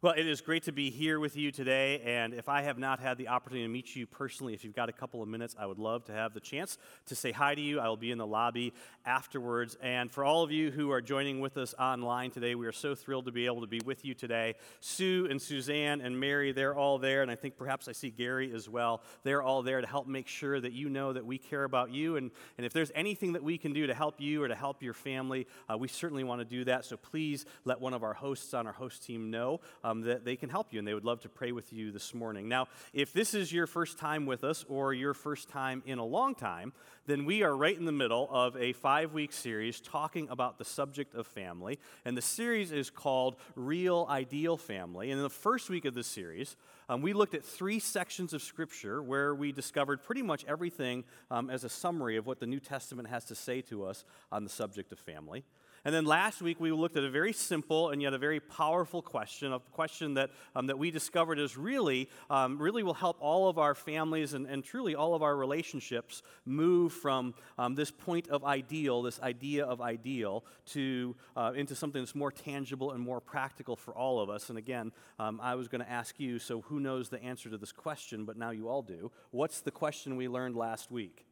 Well, it is great to be here with you today. And if I have not had the opportunity to meet you personally, if you've got a couple of minutes, I would love to have the chance to say hi to you. I will be in the lobby afterwards. And for all of you who are joining with us online today, we are so thrilled to be able to be with you today. Sue and Suzanne and Mary, they're all there. And I think perhaps I see Gary as well. They're all there to help make sure that you know that we care about you. And, and if there's anything that we can do to help you or to help your family, uh, we certainly want to do that. So please let one of our hosts on our host team know um, that they can help you and they would love to pray with you this morning. Now, if this is your first time with us or your first time in a long time, then we are right in the middle of a five week series talking about the subject of family. And the series is called Real Ideal Family. And in the first week of the series, um, we looked at three sections of Scripture where we discovered pretty much everything um, as a summary of what the New Testament has to say to us on the subject of family. And then last week we looked at a very simple and yet a very powerful question, a question that, um, that we discovered is really, um, really will help all of our families and, and truly all of our relationships move from um, this point of ideal, this idea of ideal, to uh, into something that's more tangible and more practical for all of us. And again, um, I was going to ask you, so who knows the answer to this question, but now you all do. What's the question we learned last week?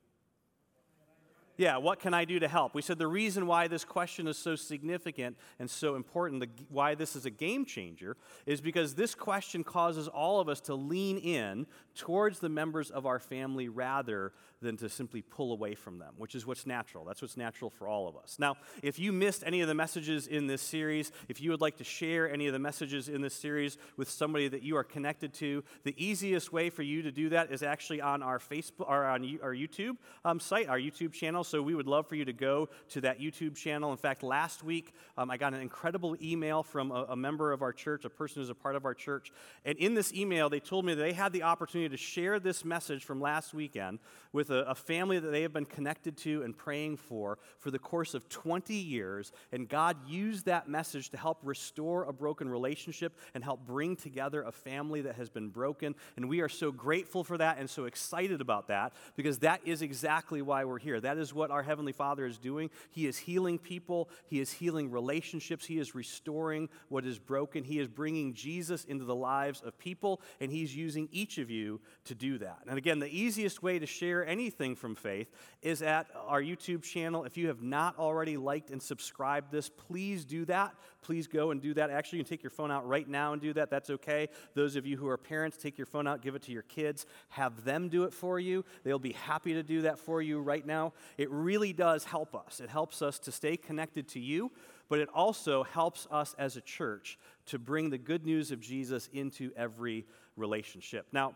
Yeah, what can I do to help? We said the reason why this question is so significant and so important, the, why this is a game changer, is because this question causes all of us to lean in towards the members of our family rather than to simply pull away from them, which is what's natural. That's what's natural for all of us. Now, if you missed any of the messages in this series, if you would like to share any of the messages in this series with somebody that you are connected to, the easiest way for you to do that is actually on our Facebook or on our YouTube um, site, our YouTube channel. So we would love for you to go to that YouTube channel. In fact, last week um, I got an incredible email from a, a member of our church, a person who's a part of our church, and in this email they told me that they had the opportunity to share this message from last weekend with a, a family that they have been connected to and praying for for the course of 20 years. And God used that message to help restore a broken relationship and help bring together a family that has been broken. And we are so grateful for that and so excited about that because that is exactly why we're here. That is what our Heavenly Father is doing. He is healing people, He is healing relationships, He is restoring what is broken, He is bringing Jesus into the lives of people, and He's using each of you to do that. And again, the easiest way to share anything from faith is at our YouTube channel. If you have not already liked and subscribed this, please do that. Please go and do that. Actually, you can take your phone out right now and do that. That's okay. Those of you who are parents, take your phone out, give it to your kids, have them do it for you. They'll be happy to do that for you right now. It really does help us. It helps us to stay connected to you, but it also helps us as a church to bring the good news of Jesus into every relationship. Now,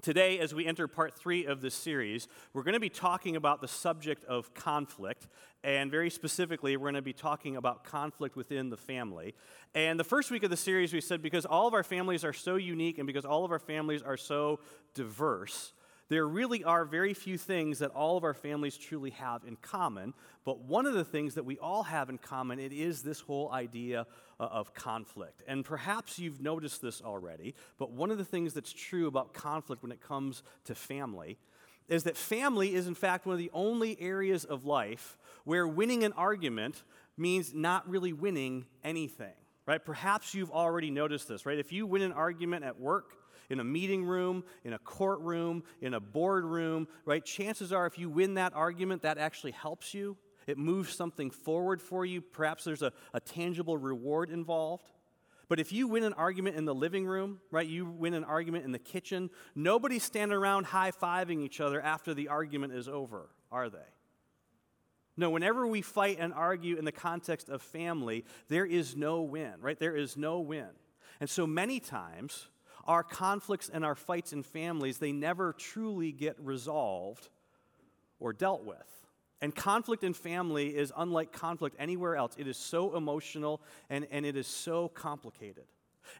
Today, as we enter part three of this series, we're going to be talking about the subject of conflict. And very specifically, we're going to be talking about conflict within the family. And the first week of the series, we said because all of our families are so unique and because all of our families are so diverse, there really are very few things that all of our families truly have in common, but one of the things that we all have in common it is this whole idea uh, of conflict. And perhaps you've noticed this already, but one of the things that's true about conflict when it comes to family is that family is in fact one of the only areas of life where winning an argument means not really winning anything. Right? Perhaps you've already noticed this, right? If you win an argument at work, in a meeting room, in a courtroom, in a boardroom, right? Chances are, if you win that argument, that actually helps you. It moves something forward for you. Perhaps there's a, a tangible reward involved. But if you win an argument in the living room, right, you win an argument in the kitchen, nobody's standing around high fiving each other after the argument is over, are they? No, whenever we fight and argue in the context of family, there is no win, right? There is no win. And so many times, our conflicts and our fights in families, they never truly get resolved or dealt with. And conflict in family is unlike conflict anywhere else. It is so emotional and, and it is so complicated.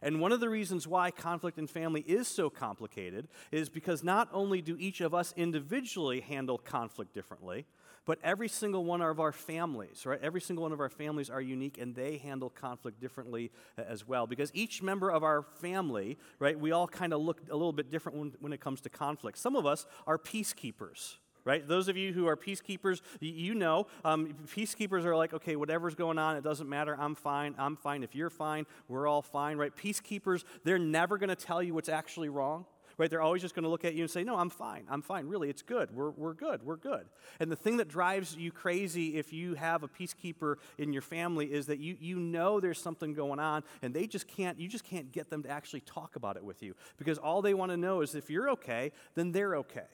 And one of the reasons why conflict in family is so complicated is because not only do each of us individually handle conflict differently, but every single one of our families, right? Every single one of our families are unique and they handle conflict differently as well. Because each member of our family, right, we all kind of look a little bit different when, when it comes to conflict. Some of us are peacekeepers right? Those of you who are peacekeepers, you know, um, peacekeepers are like, okay, whatever's going on, it doesn't matter. I'm fine. I'm fine. If you're fine, we're all fine, right? Peacekeepers, they're never going to tell you what's actually wrong. Right? They're always just going to look at you and say, No, I'm fine. I'm fine. Really, it's good. We're, we're good. We're good. And the thing that drives you crazy if you have a peacekeeper in your family is that you, you know there's something going on and they just can't, you just can't get them to actually talk about it with you because all they want to know is if you're okay, then they're okay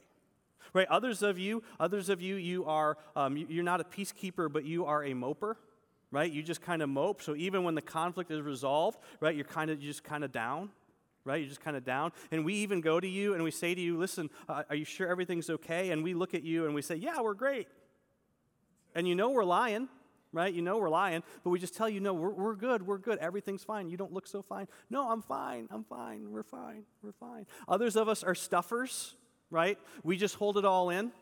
right others of you others of you you are um, you're not a peacekeeper but you are a moper right you just kind of mope so even when the conflict is resolved right you're kind of just kind of down right you're just kind of down and we even go to you and we say to you listen uh, are you sure everything's okay and we look at you and we say yeah we're great and you know we're lying right? You know we're lying, but we just tell you, no, we're, we're good, we're good, everything's fine. You don't look so fine. No, I'm fine, I'm fine, we're fine, we're fine. Others of us are stuffers, right? We just hold it all in.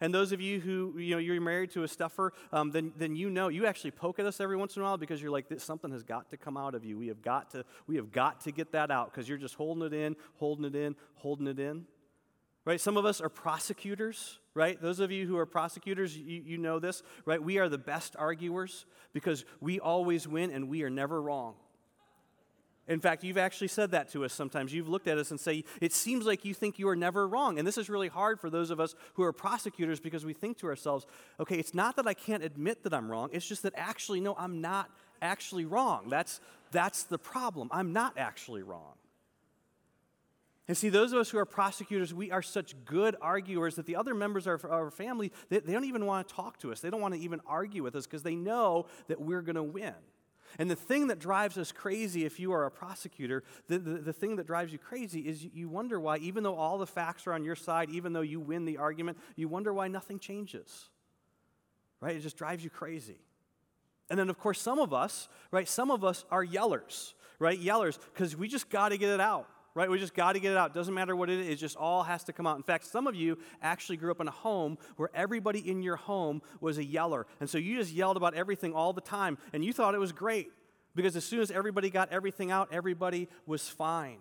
And those of you who, you know, you're married to a stuffer, um, then, then you know, you actually poke at us every once in a while because you're like, something has got to come out of you. We have got to, we have got to get that out because you're just holding it in, holding it in, holding it in. Right? Some of us are prosecutors, right? Those of you who are prosecutors, you, you know this, right? We are the best arguers because we always win and we are never wrong. In fact, you've actually said that to us sometimes. You've looked at us and say, It seems like you think you are never wrong. And this is really hard for those of us who are prosecutors because we think to ourselves, okay, it's not that I can't admit that I'm wrong, it's just that actually, no, I'm not actually wrong. That's, that's the problem. I'm not actually wrong. And see, those of us who are prosecutors, we are such good arguers that the other members of our family, they, they don't even want to talk to us. They don't want to even argue with us because they know that we're going to win. And the thing that drives us crazy, if you are a prosecutor, the, the, the, thing that drives you crazy is you wonder why, even though all the facts are on your side, even though you win the argument, you wonder why nothing changes. Right? It just drives you crazy. And then, of course, some of us, right, some of us are yellers, right? Yellers, because we just got to get it out right? We just got to get it out. Doesn't matter what it is, it just all has to come out. In fact, some of you actually grew up in a home where everybody in your home was a yeller. And so you just yelled about everything all the time, and you thought it was great because as soon as everybody got everything out, everybody was fine.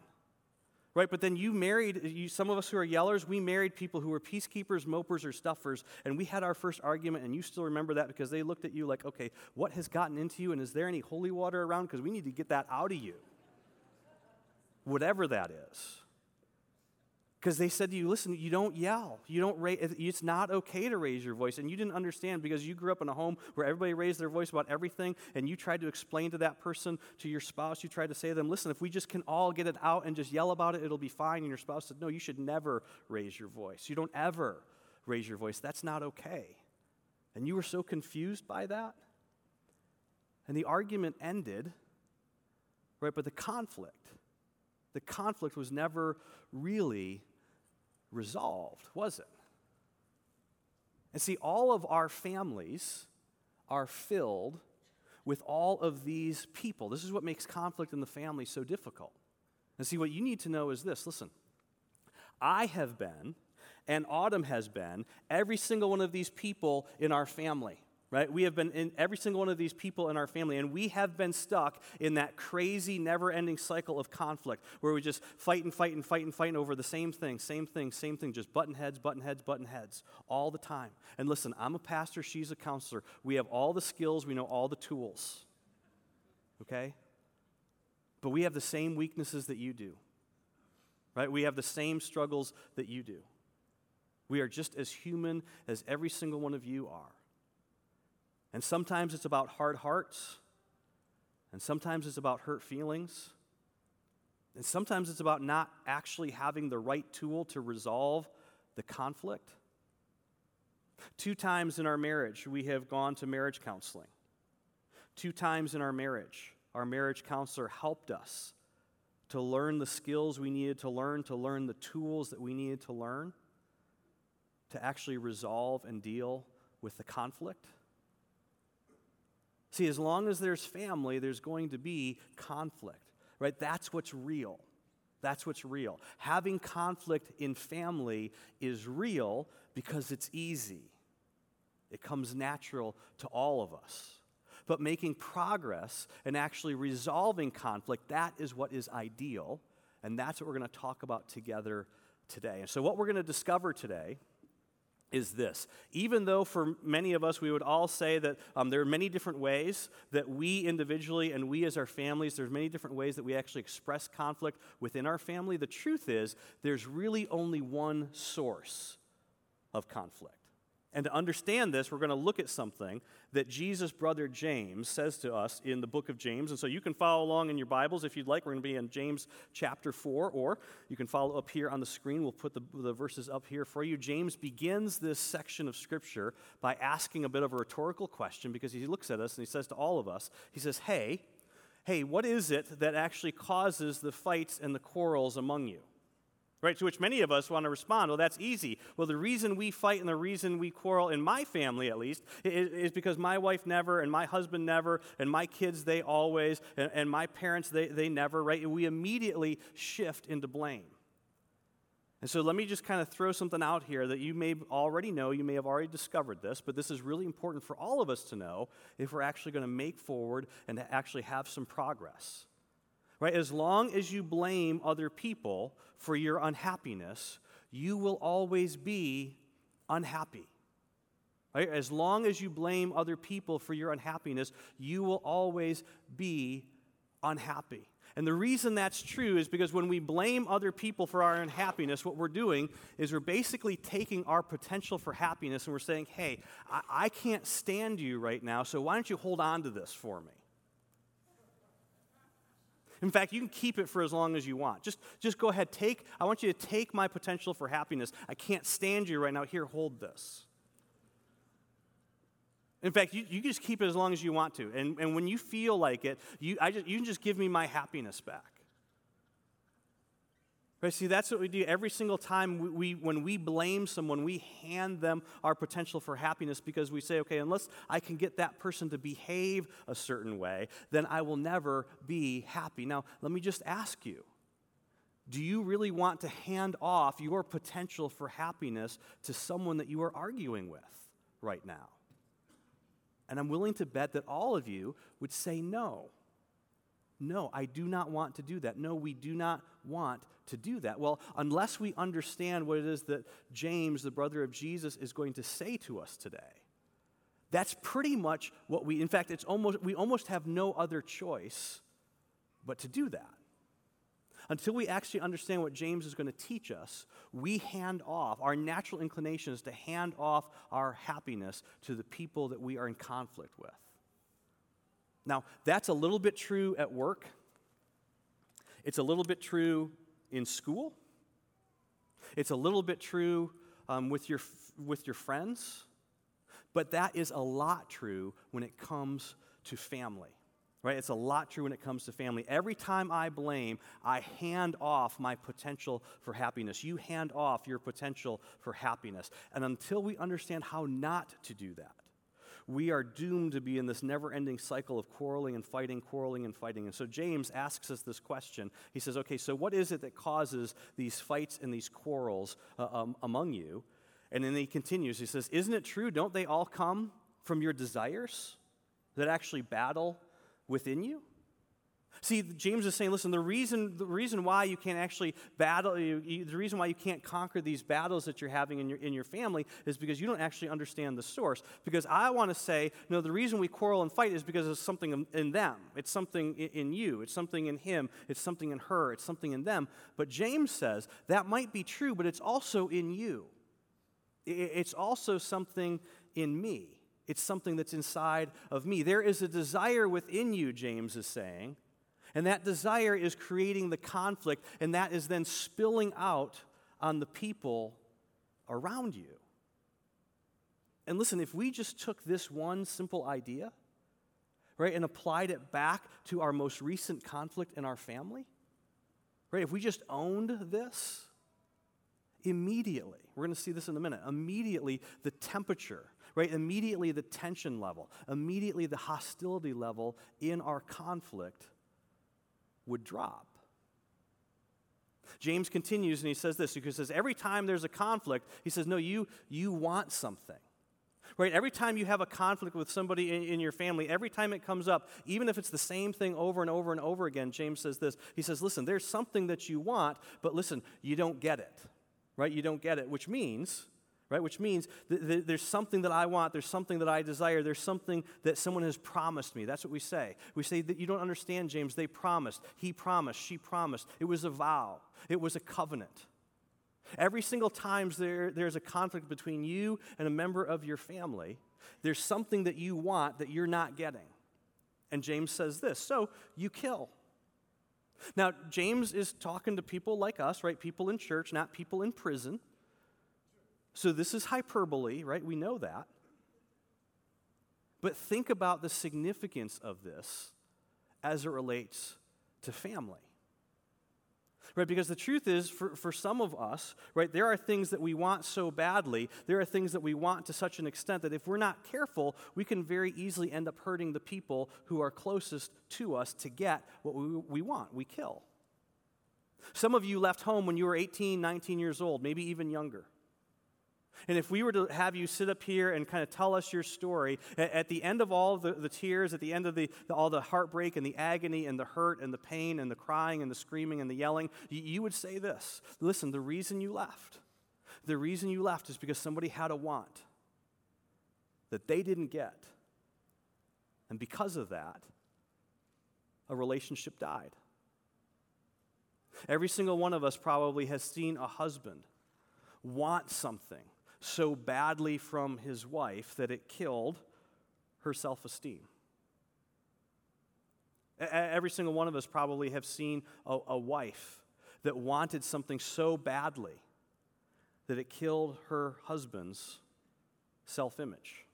Right, but then you married, you, some of us who are yellers, we married people who were peacekeepers, mopers, or stuffers, and we had our first argument, and you still remember that because they looked at you like, okay, what has gotten into you, and is there any holy water around? Because we need to get that out of you whatever that is. Because they said to you, listen, you don't yell. You don't raise, it's not okay to raise your voice. And you didn't understand because you grew up in a home where everybody raised their voice about everything, and you tried to explain to that person, to your spouse, you tried to say to them, listen, if we just can all get it out and just yell about it, it'll be fine. And your spouse said, no, you should never raise your voice. You don't ever raise your voice. That's not okay. And you were so confused by that. And the argument ended, right? But the conflict the conflict was never really resolved, was it? And see, all of our families are filled with all of these people. This is what makes conflict in the family so difficult. And see, what you need to know is this listen, I have been, and Autumn has been, every single one of these people in our family right? We have been in every single one of these people in our family, and we have been stuck in that crazy, never ending cycle of conflict where we just fight and fight and fight and fight over the same thing, same thing, same thing, just button heads, button heads, button heads all the time. And listen, I'm a pastor, she's a counselor. We have all the skills, we know all the tools, okay? But we have the same weaknesses that you do, right? We have the same struggles that you do. We are just as human as every single one of you are. And sometimes it's about hard hearts, and sometimes it's about hurt feelings, and sometimes it's about not actually having the right tool to resolve the conflict. Two times in our marriage, we have gone to marriage counseling. Two times in our marriage, our marriage counselor helped us to learn the skills we needed to learn, to learn the tools that we needed to learn, to actually resolve and deal with the conflict. See, as long as there's family, there's going to be conflict, right? That's what's real. That's what's real. Having conflict in family is real because it's easy, it comes natural to all of us. But making progress and actually resolving conflict, that is what is ideal. And that's what we're going to talk about together today. And so, what we're going to discover today is this. Even though for many of us we would all say that um, there are many different ways that we individually and we as our families, there's many different ways that we actually express conflict within our family, the truth is there's really only one source of conflict. And to understand this, we're going to look at something that Jesus' brother James says to us in the book of James. And so you can follow along in your Bibles if you'd like. We're going to be in James chapter 4, or you can follow up here on the screen. We'll put the, the verses up here for you. James begins this section of Scripture by asking a bit of a rhetorical question because he looks at us and he says to all of us, he says, Hey, hey, what is it that actually causes the fights and the quarrels among you? Right, to which many of us want to respond, well, that's easy. Well, the reason we fight and the reason we quarrel, in my family at least, is, is because my wife never, and my husband never, and my kids, they always, and, and my parents, they, they never, right? We immediately shift into blame. And so let me just kind of throw something out here that you may already know, you may have already discovered this, but this is really important for all of us to know if we're actually going to make forward and to actually have some progress. Right? As long as you blame other people for your unhappiness, you will always be unhappy. Right? As long as you blame other people for your unhappiness, you will always be unhappy. And the reason that's true is because when we blame other people for our unhappiness, what we're doing is we're basically taking our potential for happiness and we're saying, hey, I, I can't stand you right now, so why don't you hold on to this for me? In fact, you can keep it for as long as you want. Just, just go ahead, take, I want you to take my potential for happiness. I can't stand you right now. Here, hold this. In fact, you, you just keep it as long as you want to. And, and when you feel like it, you, I just, you can just give me my happiness back. Right? See, that's what we do every single time we, we, when we blame someone, we hand them our potential for happiness because we say, okay, unless I can get that person to behave a certain way, then I will never be happy. Now, let me just ask you do you really want to hand off your potential for happiness to someone that you are arguing with right now? And I'm willing to bet that all of you would say no. No, I do not want to do that. No, we do not want to do that. Well, unless we understand what it is that James, the brother of Jesus, is going to say to us today, that's pretty much what we, in fact, it's almost, we almost have no other choice but to do that. Until we actually understand what James is going to teach us, we hand off, our natural inclination is to hand off our happiness to the people that we are in conflict with. Now, that's a little bit true at work. It's a little bit true in school. It's a little bit true um, with, your, with your friends. But that is a lot true when it comes to family. Right? It's a lot true when it comes to family. Every time I blame, I hand off my potential for happiness. You hand off your potential for happiness. And until we understand how not to do that, we are doomed to be in this never ending cycle of quarreling and fighting, quarreling and fighting. And so James asks us this question. He says, Okay, so what is it that causes these fights and these quarrels uh, um, among you? And then he continues, he says, Isn't it true? Don't they all come from your desires that actually battle within you? See, James is saying, listen, the reason, the reason why you can't actually battle, you, you, the reason why you can't conquer these battles that you're having in your, in your family is because you don't actually understand the source. Because I want to say, no, the reason we quarrel and fight is because it's something in, them. It's something in, in you. It's something in him. It's something in her. It's something in them. But James says that might be true, but it's also in you. It, it's also something in me. It's something that's inside of me. There is a desire within you, James is saying, and that desire is creating the conflict, and that is then spilling out on the people around you. And listen, if we just took this one simple idea, right, and applied it back to our most recent conflict in our family, right, if we just owned this, immediately, we're going to see this in a minute, immediately the temperature, right, immediately the tension level, immediately the hostility level in our conflict would drop. James continues and he says this. He says, Every time there's a conflict, he says, No, you, you want something. Right? Every time you have a conflict with somebody in, in, your family, every time it comes up, even if it's the same thing over and over and over again, James says this. He says, Listen, there's something that you want, but listen, you don't get it. Right? You don't get it, which means right? Which means th- th- there's something that I want, there's something that I desire, there's something that someone has promised me. That's what we say. We say that you don't understand, James. They promised. He promised. She promised. It was a vow, it was a covenant. Every single time there, there's a conflict between you and a member of your family, there's something that you want that you're not getting. And James says this so you kill. Now, James is talking to people like us, right? People in church, not people in prison. So this is hyperbole, right? We know that. But think about the significance of this as it relates to family. Right? Because the truth is, for, for some of us, right, there are things that we want so badly, there are things that we want to such an extent that if we're not careful, we can very easily end up hurting the people who are closest to us to get what we, we want. We kill. Some of you left home when you were 18, 19 years old, maybe even younger. And if we were to have you sit up here and kind of tell us your story, at, the end of all the, the tears, at the end of the, the, all the heartbreak and the agony and the hurt and the pain and the crying and the screaming and the yelling, you, you would say this Listen, the reason you left, the reason you left is because somebody had a want that they didn't get. And because of that, a relationship died. Every single one of us probably has seen a husband want something so badly from his wife that it killed her self esteem. Every single one of us probably have seen a, a, wife that wanted something so badly that it killed her husband's self image.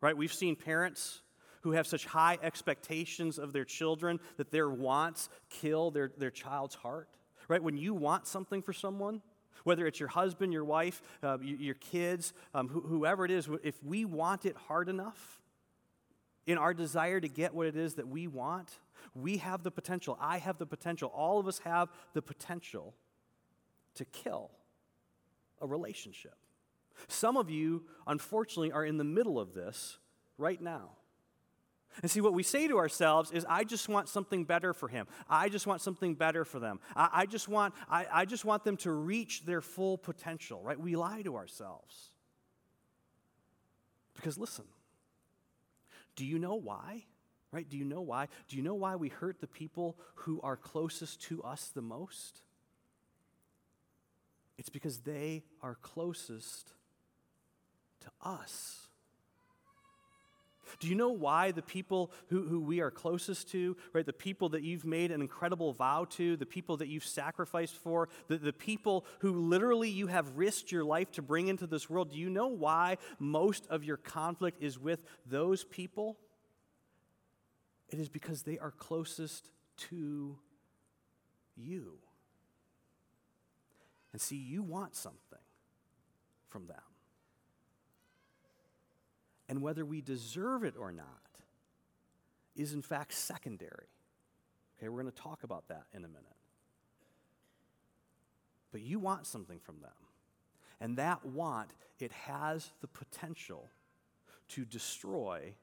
Right? We've seen parents who have such high expectations of their children that their wants kill their, their child's heart. Right? When you want something for someone, whether it's your husband, your wife, uh, your kids, um, wh- whoever it is, if we want it hard enough, in our desire to get what it is that we want, we have the potential. I have the potential. All of us have the potential to kill a relationship. Some of you, unfortunately, are in the middle of this right now. And see, what we say to ourselves is, I just want something better for him. I just want something better for them. I, I just, want, I, I just want them to reach their full potential, right? We lie to ourselves. Because listen, do you know why? Right? Do you know why? Do you know why we hurt the people who are closest to us the most? It's because they are closest to us. Do you know why the people who, who we are closest to, right, the people that you've made an incredible vow to, the people that you've sacrificed for, the, the people who literally you have risked your life to bring into this world, do you know why most of your conflict is with those people? It is because they are closest to you. And see, you want something from them and whether we deserve it or not is in fact secondary. Okay, we're going to talk about that in a minute. But you want something from them. And that want, it has the potential to destroy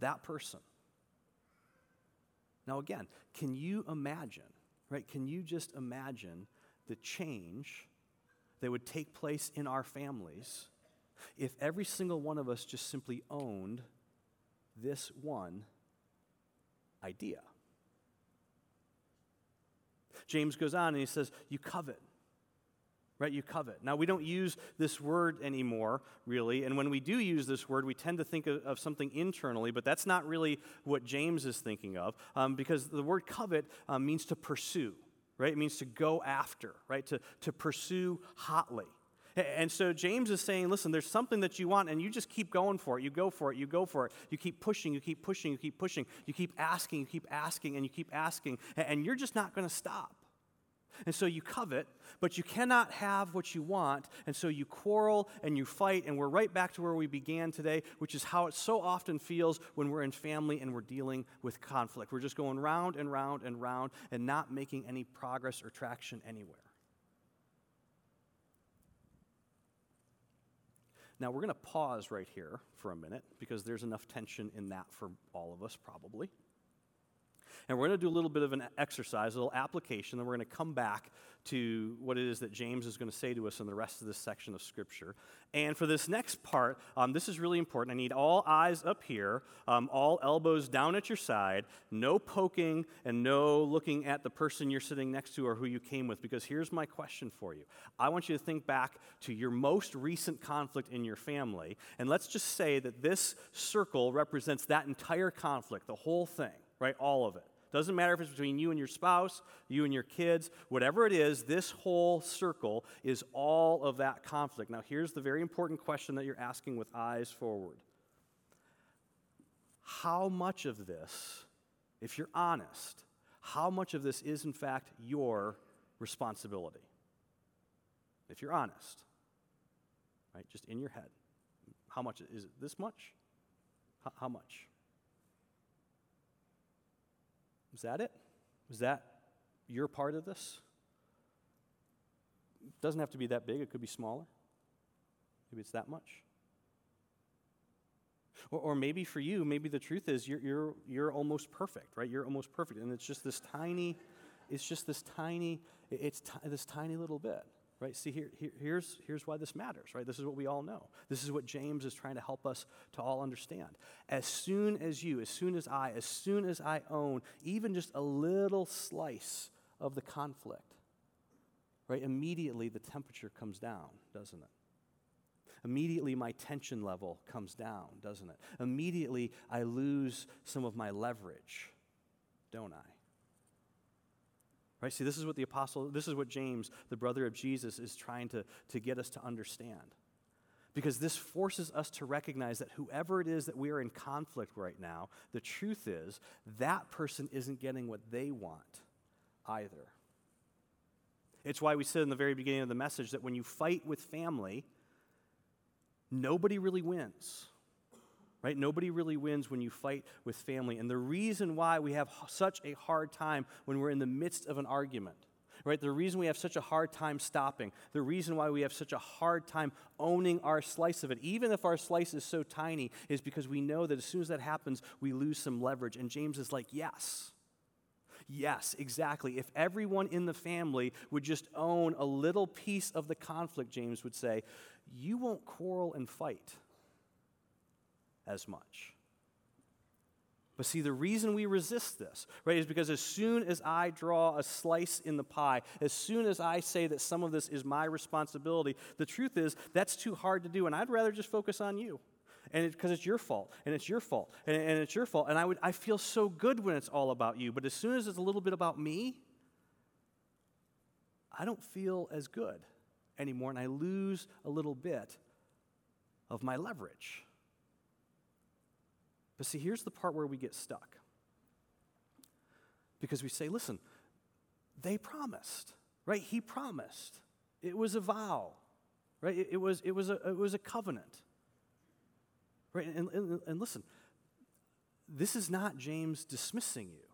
that person. Now, again, can you imagine, right? Can you just imagine the change that would take place in our families if every single one of us just simply owned this one idea. James goes on and he says, You covet. Right? You covet. Now, we don't use this word anymore, really. And when we do use this word, we tend to think of, of something internally, but that's not really what James is thinking of um, because the word covet um, means to pursue, right? It means to go after, right? To, to pursue hotly. And so James is saying, listen, there's something that you want, and you just keep going for it. You go for it, you go for it. You keep pushing, you keep pushing, you keep pushing. You keep asking, you keep asking, and you keep asking, and you're just not going to stop. And so you covet, but you cannot have what you want, and so you quarrel and you fight, and we're right back to where we began today, which is how it so often feels when we're in family and we're dealing with conflict. We're just going round and round and round and not making any progress or traction anywhere. Now, we're going to pause right here for a minute because there's enough tension in that for all of us, probably. And we're going to do a little bit of an exercise, a little application, then we're going to come back to what it is that James is going to say to us in the rest of this section of Scripture. And for this next part, um, this is really important. I need all eyes up here, um, all elbows down at your side, no poking and no looking at the person you're sitting next to or who you came with, because here's my question for you. I want you to think back to your most recent conflict in your family, and let's just say that this circle represents that entire conflict, the whole thing, right? All of it. Doesn't matter if it's between you and your spouse, you and your kids, whatever it is, this whole circle is all of that conflict. Now, here's the very important question that you're asking with eyes forward How much of this, if you're honest, how much of this is in fact your responsibility? If you're honest, right, just in your head, how much is it this much? How, much? Was that it? Was that your part of this? It doesn't have to be that big, it could be smaller. Maybe it's that much. Or, or maybe for you, maybe the truth is you're, you're, you're almost perfect, right? You're almost perfect. And it's just this tiny, it's just this tiny, it's t- this tiny little bit. Right? See, here, here, here's, here's why this matters, right? This is what we all know. This is what James is trying to help us to all understand. As soon as you, as soon as I, as soon as I own even just a little slice of the conflict, right, immediately the temperature comes down, doesn't it? Immediately my tension level comes down, doesn't it? Immediately I lose some of my leverage, don't I? Right? See, this is what the apostle, this is what James, the brother of Jesus, is trying to, to get us to understand. Because this forces us to recognize that whoever it is that we are in conflict right now, the truth is that person isn't getting what they want either. It's why we said in the very beginning of the message that when you fight with family, nobody really wins right? Nobody really wins when you fight with family. And the reason why we have such a hard time when we're in the midst of an argument, right? The reason we have such a hard time stopping, the reason why we have such a hard time owning our slice of it, even if our slice is so tiny, is because we know that as soon as that happens, we lose some leverage. And James is like, yes. Yes, exactly. If everyone in the family would just own a little piece of the conflict, James would say, you won't quarrel and fight as much. But see, the reason we resist this, right, is because as soon as I draw a slice in the pie, as soon as I say that some of this is my responsibility, the truth is that's too hard to do, and I'd rather just focus on you. And because it, it's your fault, and it's your fault, and, and it's your fault. And I, would, I feel so good when it's all about you, but as soon as it's a little bit about me, I don't feel as good anymore, and I lose a little bit of my leverage. But see, here's the part where we get stuck. Because we say, listen, they promised, right? He promised. It was a vow, right? It, it was, it, was, a, it was a covenant, right? And, and, and listen, this is not James dismissing you,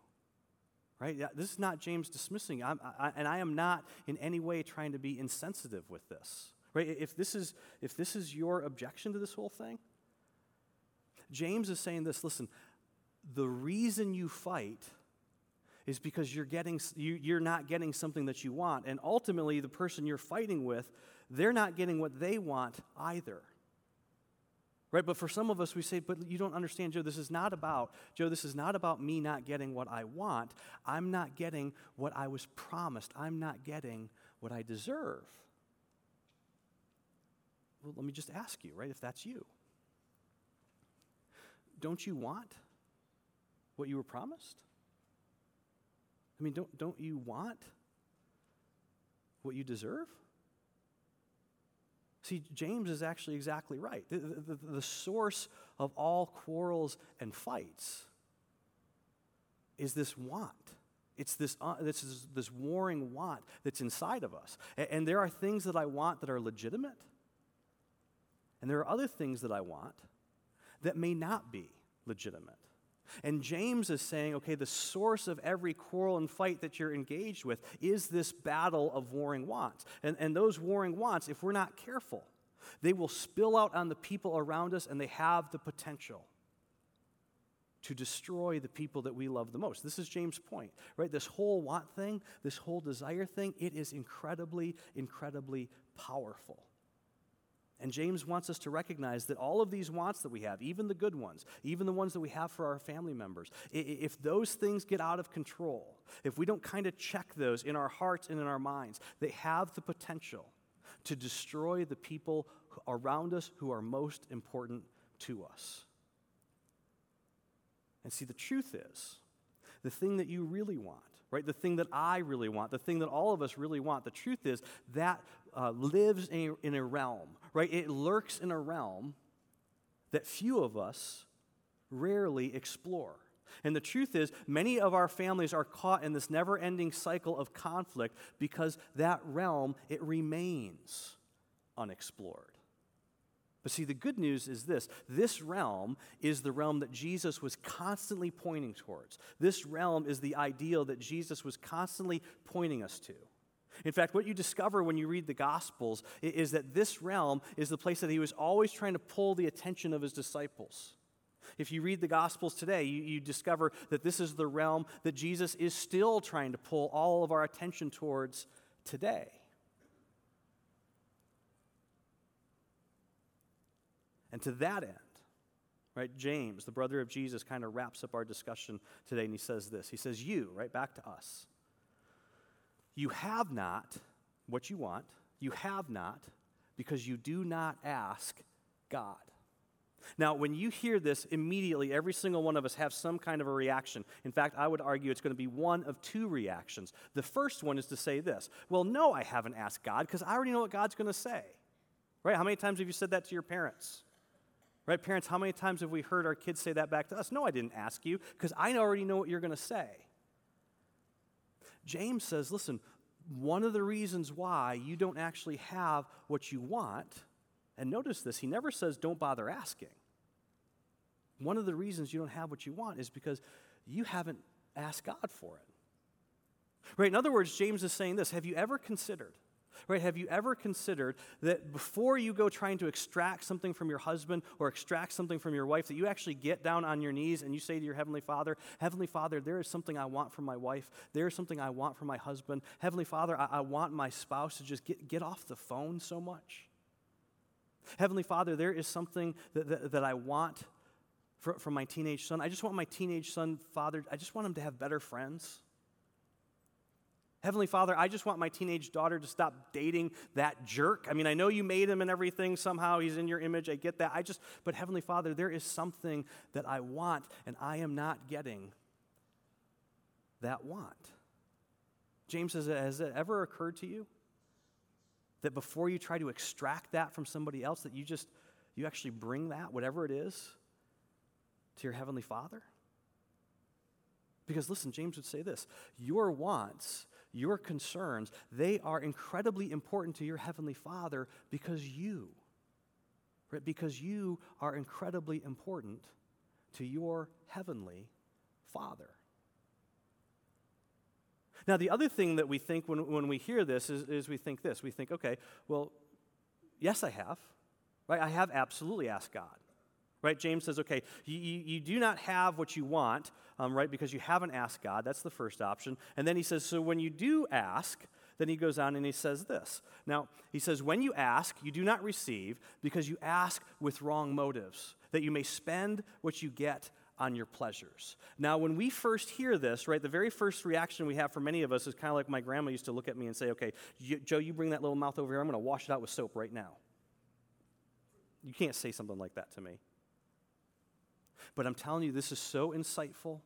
right? This is not James dismissing. I, and I am not in any way trying to be insensitive with this, right? If this is, if this is your objection to this whole thing, James is saying this listen, the reason you fight is because you're, getting, you, you're not getting something that you want. And ultimately, the person you're fighting with, they're not getting what they want either. Right? But for some of us, we say, but you don't understand, Joe, this is not about, Joe, this is not about me not getting what I want. I'm not getting what I was promised. I'm not getting what I deserve. Well, let me just ask you, right, if that's you. Don't you want what you were promised? I mean, don't, don't you want what you deserve? See, James is actually exactly right. The, the, the, source of all quarrels and fights is this want. It's this, uh, this, is this warring want that's inside of us. And, and there are things that I want that are legitimate, and there are other things that I want that may not be legitimate. And James is saying, okay, the source of every quarrel and fight that you're engaged with is this battle of warring wants. And, and those warring wants, if we're not careful, they will spill out on the people around us and they have the potential to destroy the people that we love the most. This is James' point, right? This whole want thing, this whole desire thing, it is incredibly, incredibly powerful. And James wants us to recognize that all of these wants that we have, even the good ones, even the ones that we have for our family members, if those things get out of control, if we don't kind of check those in our hearts and in our minds, they have the potential to destroy the people around us who are most important to us. And see, the truth is, the thing that you really want, right? The thing that I really want, the thing that all of us really want, the truth is that uh, lives in a, in a realm, right? It lurks in a realm that few of us rarely explore. And the truth is, many of our families are caught in this never ending cycle of conflict because that realm, it remains unexplored. But see, the good news is this this realm is the realm that Jesus was constantly pointing towards. This realm is the ideal that Jesus was constantly pointing us to. In fact, what you discover when you read the Gospels is that this realm is the place that he was always trying to pull the attention of his disciples. If you read the Gospels today, you, you, discover that this is the realm that Jesus is still trying to pull all of our attention towards today. And to that end, right, James, the brother of Jesus, kind of wraps up our discussion today and he says this. He says, You, right, back to us. You have not what you want. You have not because you do not ask God. Now, when you hear this, immediately every single one of us have some kind of a reaction. In fact, I would argue it's going to be one of two reactions. The first one is to say this Well, no, I haven't asked God because I already know what God's going to say. Right? How many times have you said that to your parents? Right, parents, how many times have we heard our kids say that back to us? No, I didn't ask you because I already know what you're going to say. James says, listen, one of the reasons why you don't actually have what you want, and notice this, he never says don't bother asking. One of the reasons you don't have what you want is because you haven't asked God for it. Right? In other words, James is saying this Have you ever considered Right? Have you ever considered that before you go trying to extract something from your husband or extract something from your wife, that you actually get down on your knees and you say to your Heavenly Father, Heavenly Father, there is something I want from my wife. There is something I want from my husband. Heavenly Father, I, I want my spouse to just get, get off the phone so much. Heavenly Father, there is something that, that, that I want from my teenage son. I just want my teenage son, Father, I just want him to have better friends. Heavenly Father, I just want my teenage daughter to stop dating that jerk. I mean, I know you made him and everything. Somehow he's in your image. I get that. I just, but Heavenly Father, there is something that I want, and I am not getting that want. James says, Has it ever occurred to you that before you try to extract that from somebody else, that you just, you actually bring that, whatever it is, to your Heavenly Father? Because listen, James would say this your wants your concerns, they are incredibly important to your Heavenly Father because you, right? Because you are incredibly important to your Heavenly Father. Now, the other thing that we think when, when we hear this is, is we think this. We think, okay, well, yes, I have. Right? I have absolutely asked God. Right? James says, okay, you, you, you do not have what you want, um, right, because you haven't asked God. That's the first option. And then he says, so when you do ask, then he goes on and he says this. Now, he says, when you ask, you do not receive because you ask with wrong motives, that you may spend what you get on your pleasures. Now, when we first hear this, right, the very first reaction we have for many of us is kind of like my grandma used to look at me and say, okay, you, Joe, you bring that little mouth over here, I'm going to wash it out with soap right now. You can't say something like that to me. But I'm telling you, this is so insightful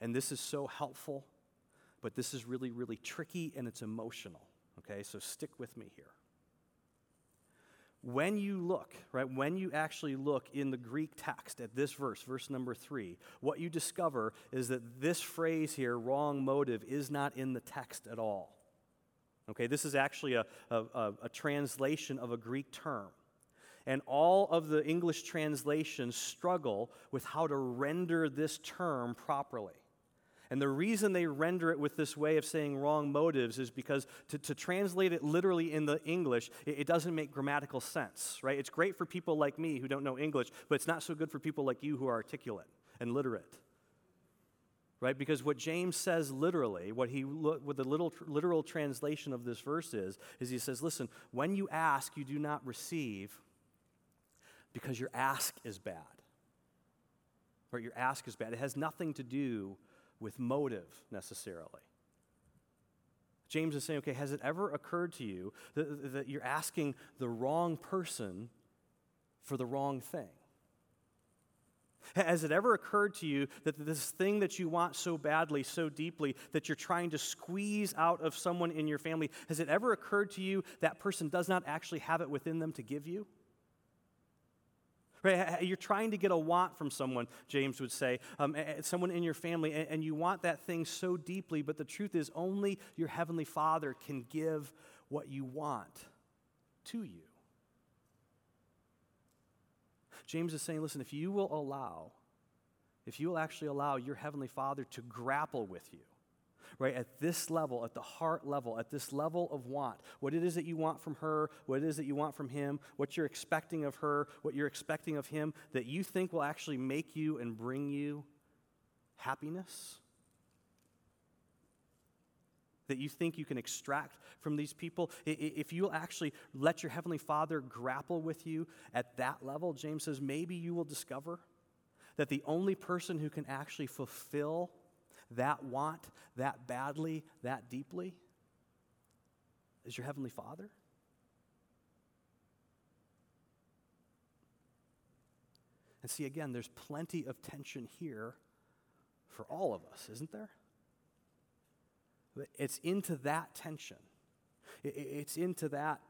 and this is so helpful, but this is really, really tricky and it's emotional. Okay, so stick with me here. When you look, right, when you actually look in the Greek text at this verse, verse number three, what you discover is that this phrase here, wrong motive, is not in the text at all. Okay, this is actually a, a, a translation of a Greek term. And all of the English translations struggle with how to render this term properly. And the reason they render it with this way of saying wrong motives is because to, to translate it literally in the English, it, it, doesn't make grammatical sense, right? It's great for people like me who don't know English, but it's not so good for people like you who are articulate. and literate. Right? Because what James says literally, what he what the little literal translation of this verse is, is he says, listen, when you ask, you do not receive because your ask is bad. Right? Your ask is bad. It has nothing to do with motive necessarily. James is saying, okay, has it ever occurred to you that, that you're asking the wrong person for the wrong thing? Has it ever occurred to you that this thing that you want so badly, so deeply, that you're trying to squeeze out of someone in your family, has it ever occurred to you that person does not actually have it within them to give you? Right? You're trying to get a want from someone, James would say, um, someone in your family, and you want that thing so deeply, but the truth is only your Heavenly Father can give what you want to you. James is saying, listen, if you will allow, if you will actually allow your Heavenly Father to grapple with you, right? At this level, at the heart level, at this level of want, what it is that you want from her, what it is that you want from him, what you're expecting of her, what you're expecting of him, that you think will actually make you and bring you happiness? That you think you can extract from these people? If you'll actually let your Heavenly Father grapple with you at that level, James says, maybe you will discover that the only person who can actually fulfill that want that badly, that deeply, is your Heavenly Father? And see, again, there's plenty of tension here for all of us, isn't there? It's into that tension, it's into that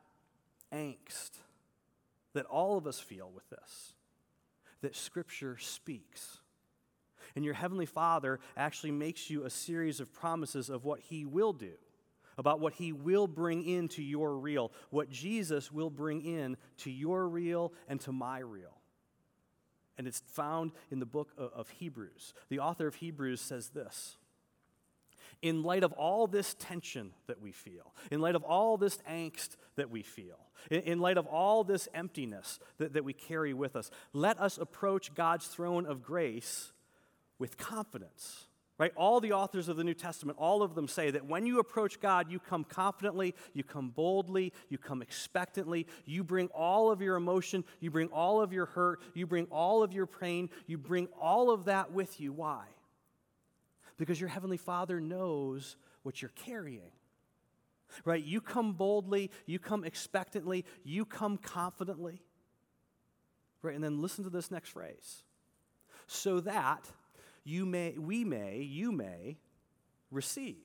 angst that all of us feel with this that Scripture speaks. And your Heavenly Father actually makes you a series of promises of what He will do, about what He will bring into your real, what Jesus will bring in to your real and to my real. And it's found in the book of Hebrews. The author of Hebrews says this in light of all this tension that we feel, in light of all this angst that we feel, in, light of all this emptiness that, that we carry with us, let us approach God's throne of grace with confidence. Right? All the authors of the New Testament, all of them say that when you approach God, you come confidently, you come boldly, you come expectantly, you bring all of your emotion, you bring all of your hurt, you bring all of your pain, you bring all of that with you. Why? Because your Heavenly Father knows what you're carrying. Right? You come boldly, you come expectantly, you come confidently. Right? And then listen to this next phrase. So that you may, we may, you may receive.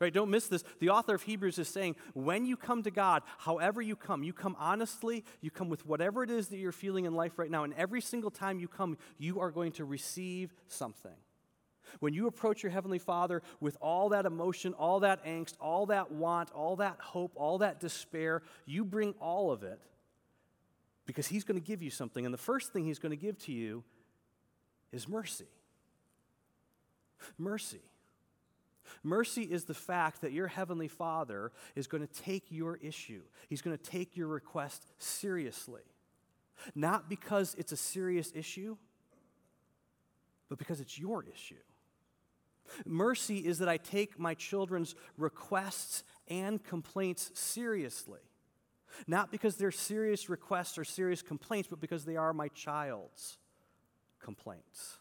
Right? Don't miss this. The author of Hebrews is saying, when you come to God, however you come, you come honestly, you come with whatever it is that you're feeling in life right now, and every single time you come, you are going to receive something. When you approach your Heavenly Father with all that emotion, all that angst, all that want, all that hope, all that despair, you bring all of it because He's going to give you something. And the first thing He's going to give to you is mercy. Mercy. Mercy is the fact that your Heavenly Father is going to take your issue, He's going to take your request seriously. Not because it's a serious issue, but because it's your issue. Mercy is that I take my children's requests and complaints seriously. Not because they're serious requests or serious complaints, but because they are my child's complaints.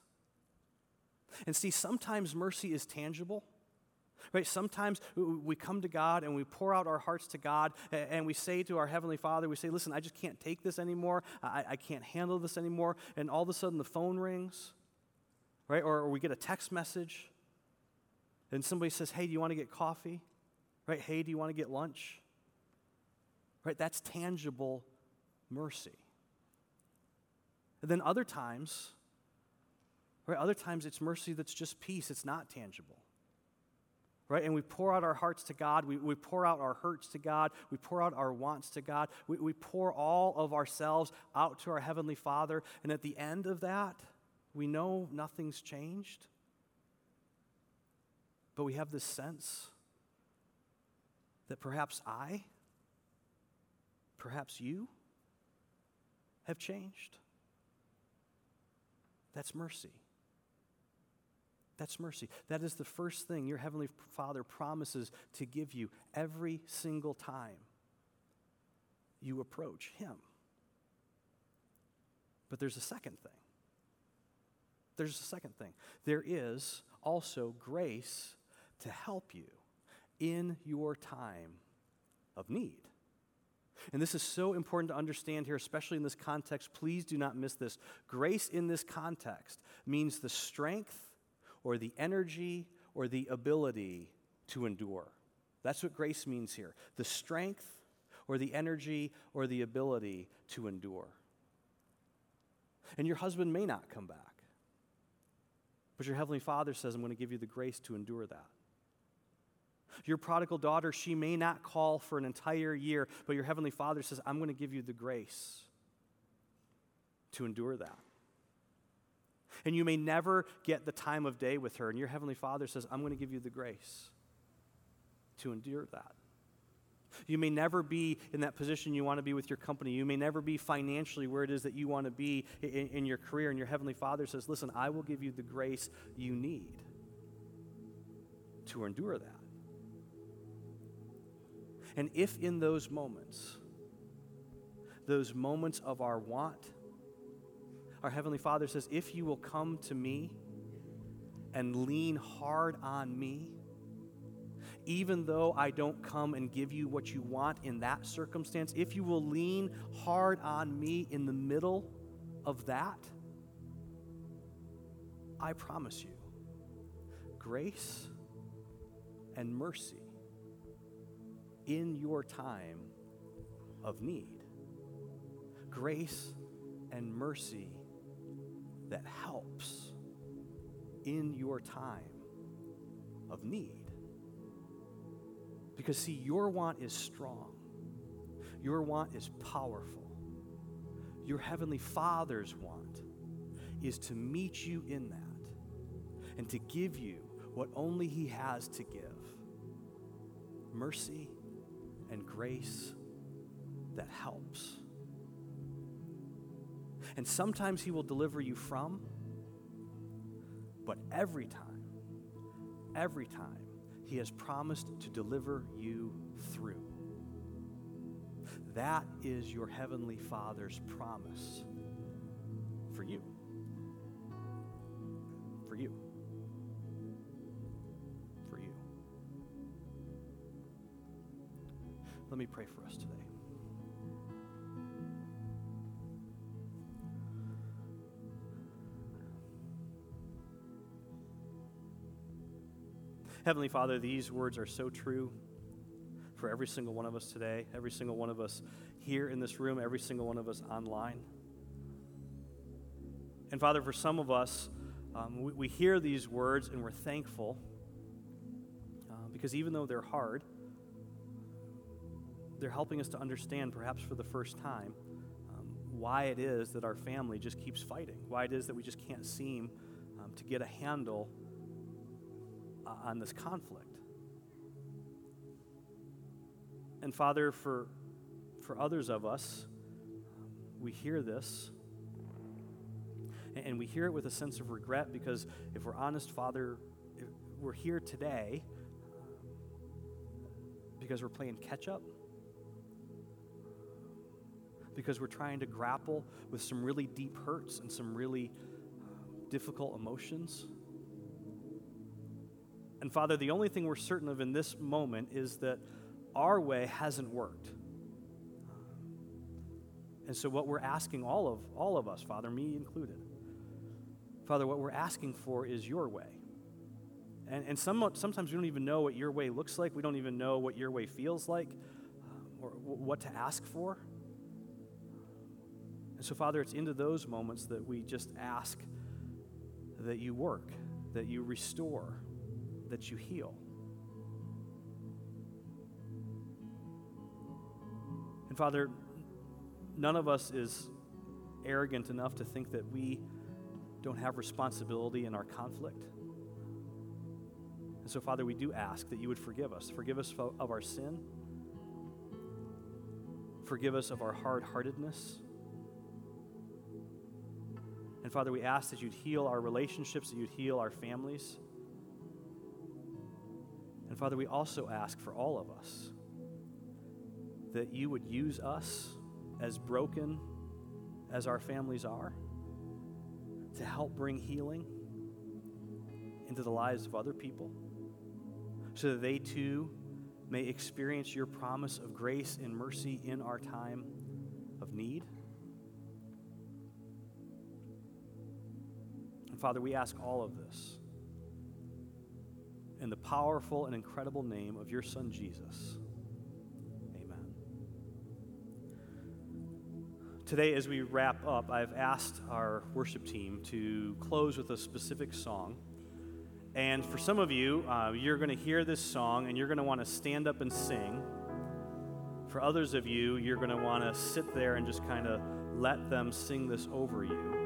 And see, sometimes mercy is tangible. Right? Sometimes we come to God and we pour out our hearts to God and we say to our Heavenly Father, we say, Listen, I just can't take this anymore. I, I can't handle this anymore. And all of a sudden the phone rings, right? Or, or we get a text message and somebody says, Hey, do you want to get coffee? Right? Hey, do you want to get lunch? Right? That's tangible mercy. And then other times, right, other times it's mercy that's just peace, it's not tangible. Right? And we pour out our hearts to God. We, we pour out our hurts to God. We pour out our wants to God. We, we pour all of ourselves out to our Heavenly Father. And at the end of that, we know nothing's changed. But we have this sense that perhaps I, perhaps you, have changed. That's mercy. That's mercy. That is the first thing your Heavenly Father promises to give you every single time you approach Him. But there's a second thing. There's a second thing. There is also grace to help you in your time of need. And this is so important to understand here, especially in this context. Please do not miss this. Grace in this context means the strength or the energy or the ability to endure. That's what grace means here the strength or the energy or the ability to endure. And your husband may not come back. But your Heavenly Father says, I'm going to give you the grace to endure that. Your prodigal daughter, she may not call for an entire year, but your Heavenly Father says, I'm going to give you the grace to endure that. And you may never get the time of day with her, and your Heavenly Father says, I'm going to give you the grace to endure that. You may never be in that position you want to be with your company. You may never be financially where it is that you want to be in, in, your career. And your Heavenly Father says, Listen, I will give you the grace you need to endure that. And if in those moments, those moments of our want, our Heavenly Father says, If you will come to me and lean hard on me, even though I don't come and give you what you want in that circumstance, if you will lean hard on me in the middle of that, I promise you grace and mercy in your time of need. Grace and mercy that helps in your time of need. Because, see, your want is strong, your want is powerful. Your Heavenly Father's want is to meet you in that and to give you what only He has to give mercy and grace that helps. And sometimes He will deliver you from, but every time, every time, he has promised to deliver you through. That is your Heavenly Father's promise for you. For you. For you. Let me pray for us today. Heavenly Father, these words are so true for every single one of us today, every single one of us here in this room, every single one of us online. And Father, for some of us, um, we, we, hear these words and we're thankful uh, because even though they're hard, they're helping us to understand, perhaps for the first time, um, why it is that our family just keeps fighting, why it is that we just can't seem um, to get a handle on this conflict. And Father, for, for others of us, we hear this and we hear it with a sense of regret because if we're honest, Father, we're here today um, because we're playing catch up, because we're trying to grapple with some really deep hurts and some really um, difficult emotions. And Father, the only thing we're certain of in this moment is that our way hasn't worked. And so, what we're asking all of, all of us, Father, me included, Father, what we're asking for is your way. And, and some, sometimes we don't even know what your way looks like. We don't even know what your way feels like um, or what to ask for. And so, Father, it's into those moments that we just ask that you work, that you restore, that you heal. And Father, none of us is arrogant enough to think that we don't have responsibility in our conflict. And so, Father, we do ask that you would forgive us. Forgive us of our sin. Forgive us of our hard heartedness. And Father, we ask that you'd heal our relationships, that you'd heal our families. And Father, we also ask for all of us that you would use us as broken as our families are to help bring healing into the lives of other people so that they too may experience your promise of grace and mercy in our time of need. And Father, we ask all of this in the powerful and incredible name of your Son, Jesus. Amen. Today, as we wrap up, I've asked our worship team to close with a specific song. And for some of you, uh, you're going to hear this song and you're going to want to stand up and sing. For others of you, you're going to want to sit there and just kind of let them sing this over you.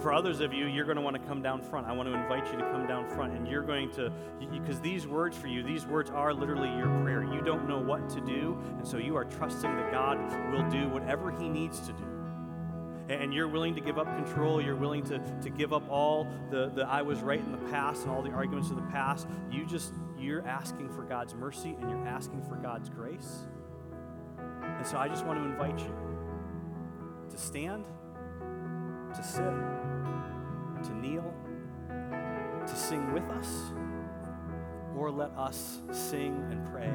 For others of you, you're going to want to come down front. I want to invite you to come down front, and you're going to, because these words for you, these words are literally your prayer. You don't know what to do, and so you are trusting that God will do whatever He needs to do. And you're willing to give up control, you're willing to, to give up all the, the I was right in the past and all the arguments of the past. You just, you're asking for God's mercy and you're asking for God's grace. And so I just want to invite you to stand, to sit, to kneel, to sing with us, or let us sing and pray.